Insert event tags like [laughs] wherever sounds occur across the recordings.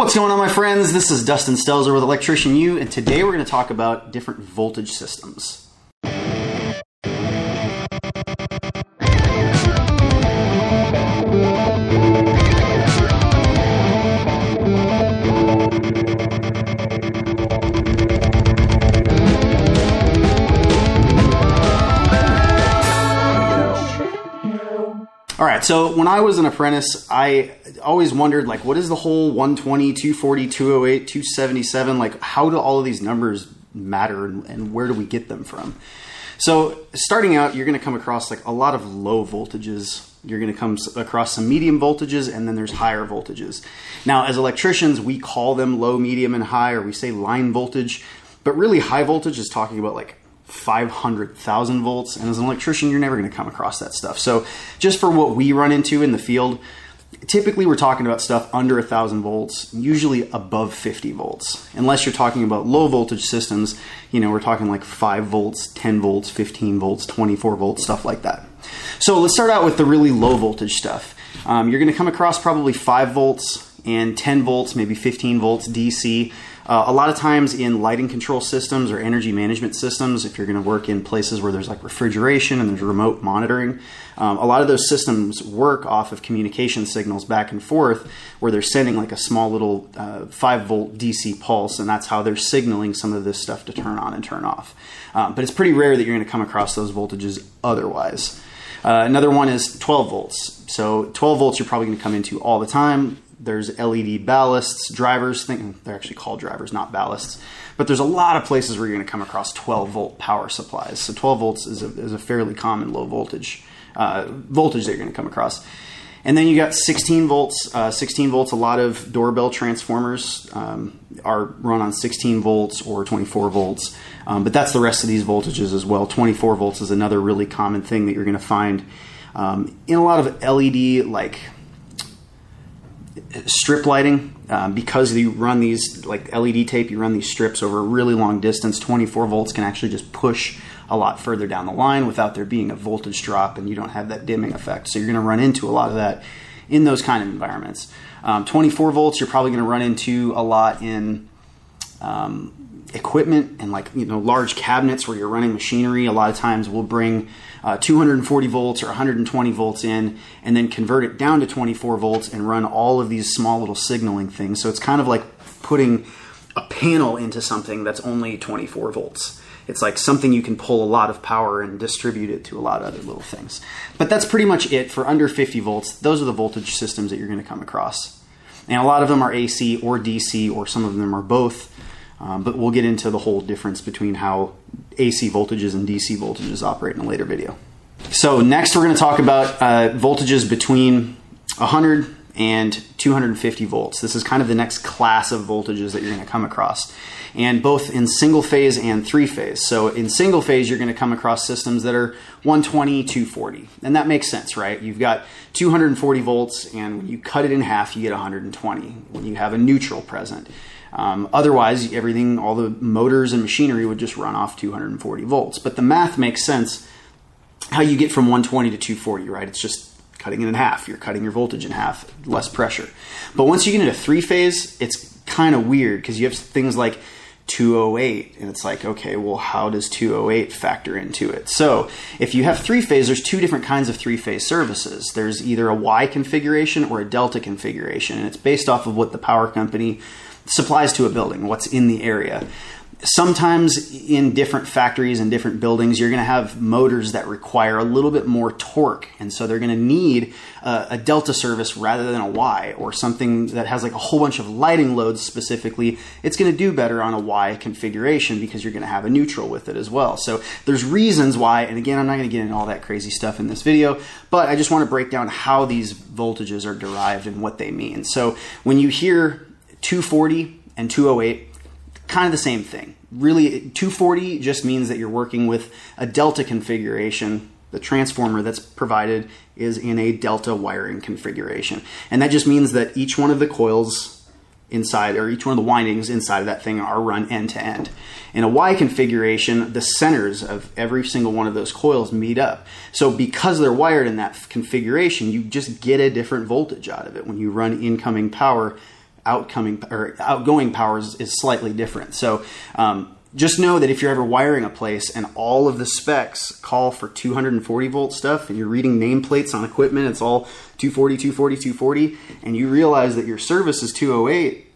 What's going on, my friends? This is Dustin Stelzer with Electrician U, and today we're going to talk about different voltage systems. All right, so when I was an apprentice, I always wondered like what is the whole 120, 240, 208, 277 like how do all of these numbers matter and, where do we get them from? So, starting out, you're going to come across like a lot of low voltages. You're going to come across some medium voltages and then there's higher voltages. Now, as electricians, we call them low, medium and high or we say line voltage, but really high voltage is talking about like 500,000 volts. And as an electrician, you're never going to come across that stuff. So, just for what we run into in the field, typically we're talking about stuff under 1,000 volts, usually above 50 volts. Unless you're talking about low voltage systems, you know, we're talking like 5 volts, 10 volts, 15 volts, 24 volts, stuff like that. So, let's start out with the really low voltage stuff. Um, you're going to come across probably 5 volts and 10 volts, maybe 15 volts DC. Uh, a lot of times in lighting control systems or energy management systems, if you're going to work in places where there's like refrigeration and there's remote monitoring, um, a lot of those systems work off of communication signals back and forth where they're sending like a small little uh, 5 volt DC pulse, and that's how they're signaling some of this stuff to turn on and turn off. Um, but it's pretty rare that you're going to come across those voltages otherwise. Uh, another one is 12 volts. So 12 volts you're probably going to come into all the time there's LED ballasts, drivers. Think they're actually called drivers, not ballasts. But there's a lot of places where you're going to come across 12 volt power supplies. So 12 volts is a, is a fairly common low voltage uh, voltage that you're going to come across. And then you got 16 volts. Uh, 16 volts. A lot of doorbell transformers um, are run on 16 volts or 24 volts. Um, but that's the rest of these voltages as well. 24 volts is another really common thing that you're going to find um, in a lot of LED like strip lighting um, because you run these like LED tape, you run these strips over a really long distance. 24 volts can actually just push a lot further down the line without there being a voltage drop, and you don't have that dimming effect. So you're going to run into a lot of that in those kind of environments. Um, 24 volts, you're probably going to run into a lot in um, equipment and like you know large cabinets where you're running machinery a lot of times we'll bring uh, 240 volts or 120 volts in and then convert it down to 24 volts and run all of these small little signaling things. So it's kind of like putting a panel into something that's only 24 volts. It's like something you can pull a lot of power and distribute it to a lot of other little things. But that's pretty much it for under 50 volts. Those are the voltage systems that you're going to come across. And a lot of them are ac or dc or some of them are both um, but we'll get into the whole difference between how AC voltages and DC voltages operate in a later video. So next we're going to talk about uh, voltages between 100 and 250 volts. This is kind of the next class of voltages that you're going to come across. And both in single phase and three phase. So in single phase, you're going to come across systems that are 120, 240. And that makes sense, right? You've got 240 volts, and when you cut it in half, you get 120 when you have a neutral present. Um, otherwise, everything, all the motors and machinery would just run off 240 volts. But the math makes sense how you get from 120 to 240, right? It's just cutting it in half. You're cutting your voltage in half, less pressure. But once you get into three phase, it's kind of weird because you have things like 208 and it's like okay well how does 208 factor into it so if you have three phase there's two different kinds of three phase services there's either a y configuration or a delta configuration and it's based off of what the power company supplies to a building, what's in the area. Sometimes in different factories and different buildings, you're going to have motors that require a little bit more torque. And so they're going to need a, a delta service rather than a Y or something that has like a whole bunch of lighting loads specifically. It's going to do better on a Y configuration because you're going to have a neutral with it as well. So there's reasons why, and again, I'm not going to get into all that crazy stuff in this video, but I just want to break down how these voltages are derived and what they mean. So when you hear 240 and 208, kind of the same thing. Really, 240 just means that you're working with a delta configuration. The transformer that's provided is in a delta wiring configuration. And that just means that each one of the coils inside, or each one of the windings inside of that thing are run end to end. In a Y configuration, the centers of every single one of those coils meet up. So because they're wired in that configuration, you just get a different voltage out of it when you run incoming power outcoming or outgoing power is, slightly different. So um, just know that if you're ever wiring a place and all of the specs call for 240 volt stuff and you're reading nameplates on equipment, it's all 240, 240, 240, and you realize that your service is 208,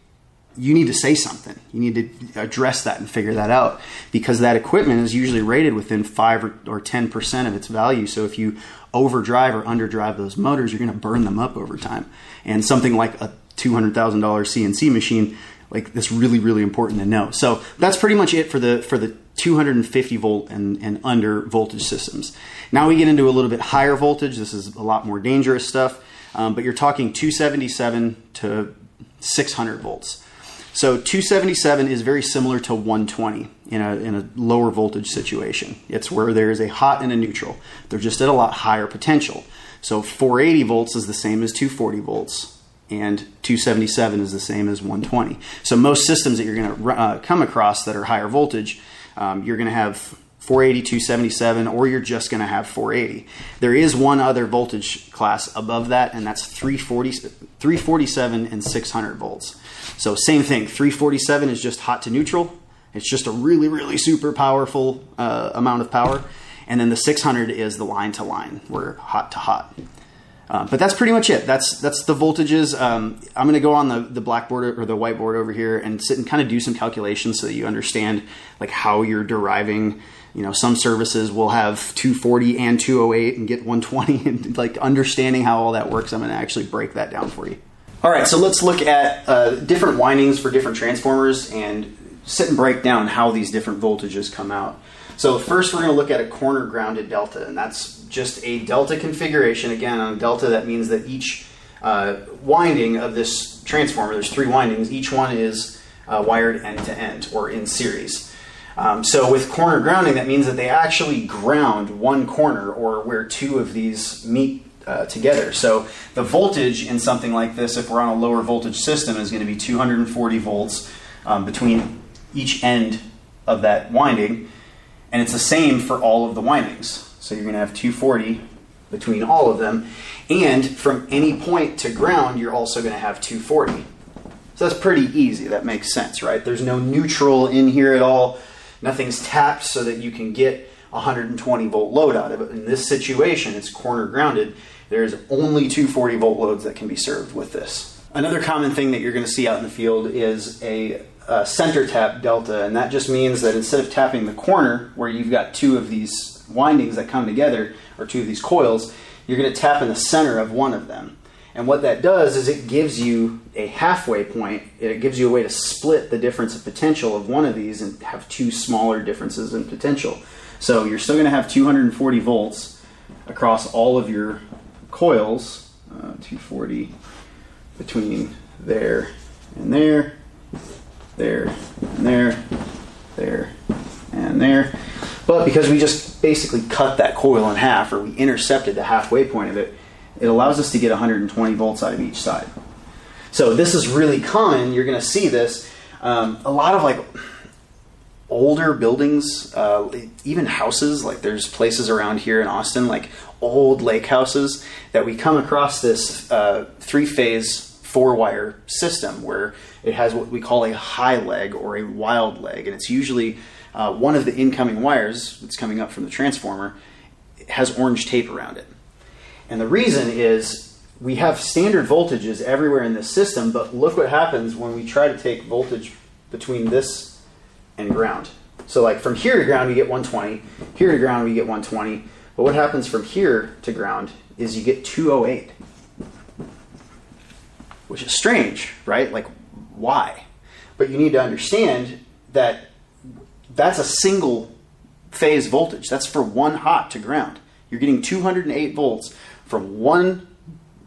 you need to say something. You need to address that and figure that out because that equipment is usually rated within 5 or, or 10% of its value. So if you overdrive or underdrive those motors, you're going to burn them up over time. And something like a $200,000 CNC machine like that's really really important to know. So that's pretty much it for the for the 250 volt and, and under voltage systems. Now we get into a little bit higher voltage. This is a lot more dangerous stuff, um, but you're talking 277 to 600 volts. So 277 is very similar to 120 in a, in a lower voltage situation. It's where there is a hot and a neutral. They're just at a lot higher potential. So 480 volts is the same as 240 volts and 277 is the same as 120. So most systems that you're going to uh, come across that are higher voltage, um, you're going to have 480, 277, or you're just going to have 480. There is one other voltage class above that, and that's 340, 347 and 600 volts. So same thing, 347 is just hot to neutral. It's just a really, really super powerful uh, amount of power. And then the 600 is the line to line, where hot to hot. Uh, but that's pretty much it. That's that's the voltages. Um, I'm going to go on the, the blackboard or the whiteboard over here and sit and kind of do some calculations so that you understand like how you're deriving. You know, some services will have 240 and 208 and get 120, [laughs] and like understanding how all that works. I'm going to actually break that down for you. All right, so let's look at uh, different windings for different transformers and sit and break down how these different voltages come out. So first, we're going to look at a corner grounded delta, and that's just a delta configuration. Again, on a delta, that means that each uh, winding of this transformer, there's three windings, each one is uh, wired end to end or in series. Um, so with corner grounding, that means that they actually ground one corner or where two of these meet uh, together. So the voltage in something like this, if we're on a lower voltage system, is going to be 240 volts um, between each end of that winding, and it's the same for all of the windings. So you're going to have 240 between all of them. And from any point to ground, you're also going to have 240. So that's pretty easy. That makes sense, right? There's no neutral in here at all. Nothing's tapped so that you can get 120 volt load out of it. In this situation, it's corner grounded. There's only 240 volt loads that can be served with this. Another common thing that you're going to see out in the field is a, a center tap delta, and that just means that instead of tapping the corner where you've got two of these windings that come together, or two of these coils, you're going to tap in the center of one of them. And what that does is it gives you a halfway point. It gives you a way to split the difference of potential of one of these and have two smaller differences in potential. So you're still going to have 240 volts across all of your coils, uh, 240 between there and there, there and there, there and there. But because we just basically cut that coil in half, or we intercepted the halfway point of it, it allows us to get 120 volts out of each side. So this is really common. You're going to see this. Um, a lot of like older buildings, uh, even houses. Like there's places around here in Austin, like old lake houses, that we come across this uh, three-phase four-wire system where it has what we call a high leg or a wild leg, and it's usually uh, one of the incoming wires that's coming up from the transformer has orange tape around it. And the reason is we have standard voltages everywhere in this system, but look what happens when we try to take voltage between this and ground. So, like from here to ground, we get 120. Here to ground, we get 120. But what happens from here to ground is you get 208, which is strange, right? Like, why? But you need to understand that that's a single phase voltage. That's for one hot to ground. You're getting 208 volts from one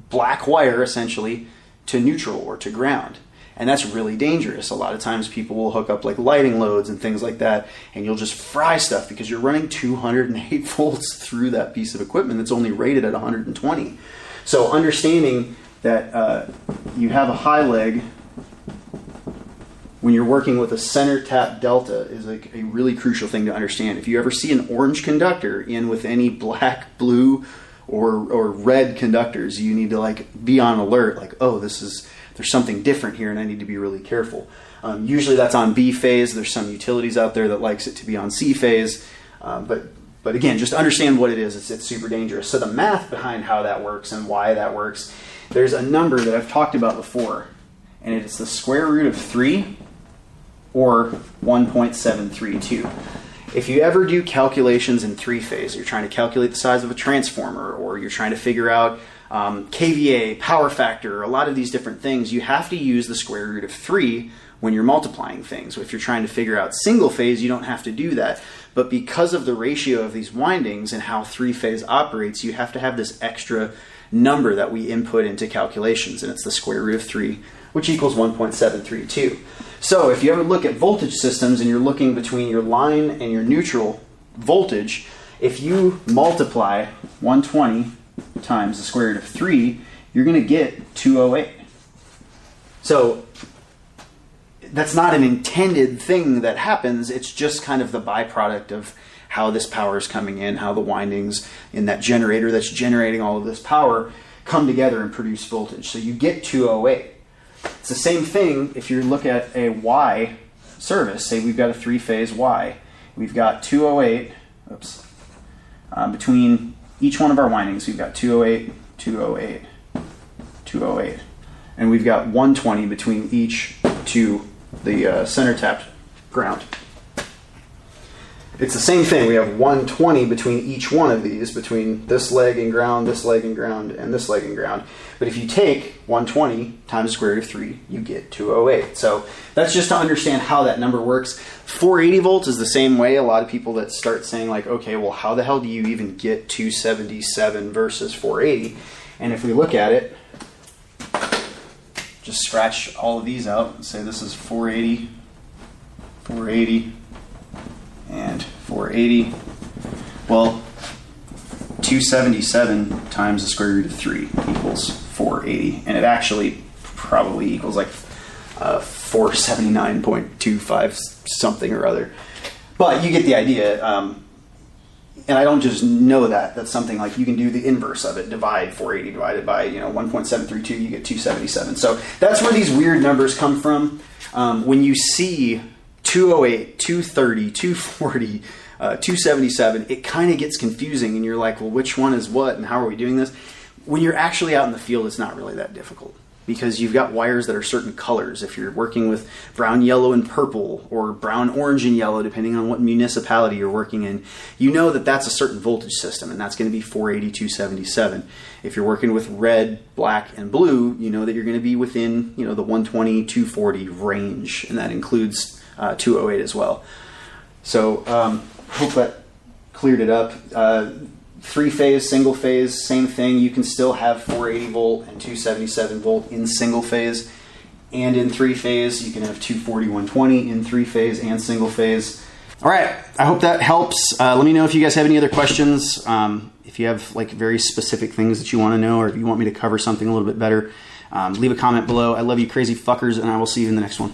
black wire essentially to neutral or to ground. And that's really dangerous. A lot of times people will hook up like lighting loads and things like that, and you'll just fry stuff because you're running 208 [laughs] volts through that piece of equipment that's only rated at 120. So understanding that uh, you have a high leg when you're working with a center tap delta is like a really crucial thing to understand. If you ever see an orange conductor in with any black, blue, or or red conductors, you need to like be on alert. Like, oh, this is there's something different here and I need to be really careful. Um, usually that's on B phase. There's some utilities out there that likes it to be on C phase. Um, but but again, just understand what it is. It's, it's super dangerous. So the math behind how that works and why that works, there's a number that I've talked about before, and it's the square root of 3 or 1.732. If you ever do calculations in three phase, you're trying to calculate the size of a transformer, or you're trying to figure out um, KVA, power factor, a lot of these different things, you have to use the square root of 3 when you're multiplying things. If you're trying to figure out single phase, you don't have to do that. But because of the ratio of these windings and how three phase operates, you have to have this extra number that we input into calculations, and it's the square root of 3, which equals 1.732. So if you ever look at voltage systems and you're looking between your line and your neutral voltage, if you multiply 120 times the square root of 3, you're going to get 208. So that's not an intended thing that happens. It's just kind of the byproduct of how this power is coming in, how the windings in that generator that's generating all of this power come together and produce voltage. So you get 208. It's the same thing if you look at a Y service. Say we've got a three phase Y. We've got 208, oops, um, between each one of our windings, we've got 208, 208, 208. And we've got 120 between each two the uh, center tapped ground. It's the same thing. We have 120 between each one of these, between this leg and ground, this leg and ground, and this leg and ground. But if you take 120 times the square root of 3, you get 208. So that's just to understand how that number works. 480 volts is the same way. A lot of people that start saying, like, okay, well, how the hell do you even get 277 versus 480? And if we look at it, just scratch all of these out and say this is 480, 480, and 480. Well, 277 times the square root of 3 equals 480. And it actually probably equals like uh, 479.25 something or other. But you get the idea. Um, and I don't just know that. That's something like you can do the inverse of it. Divide 480 divided by you know 1.732, you get 277. So that's where these weird numbers come from. Um, when you see 208, 230, 240, uh, 277, it kind of gets confusing, and you're like, well, which one is what, and how are we doing this? When you're actually out in the field, it's not really that difficult because you've got wires that are certain colors. If you're working with brown, yellow, and purple, or brown, orange, and yellow, depending on what municipality you're working in, you know that that's a certain voltage system, and that's going to be 480, 277. If you're working with red, black, and blue, you know that you're going to be within you know the 120, 240 range, and that includes uh, 208 as well. So um, hope that cleared it up. Uh, three phase, single phase, same thing. You can still have 480 volt and 277 volt in single phase. And in three phase, you can have 240, 120 in three phase and single phase. All right, I hope that helps. Uh, let me know if you guys have any other questions. Um, if you have like very specific things that you want to know, or if you want me to cover something a little bit better, um, leave a comment below. I love you, crazy fuckers, and I will see you in the next one.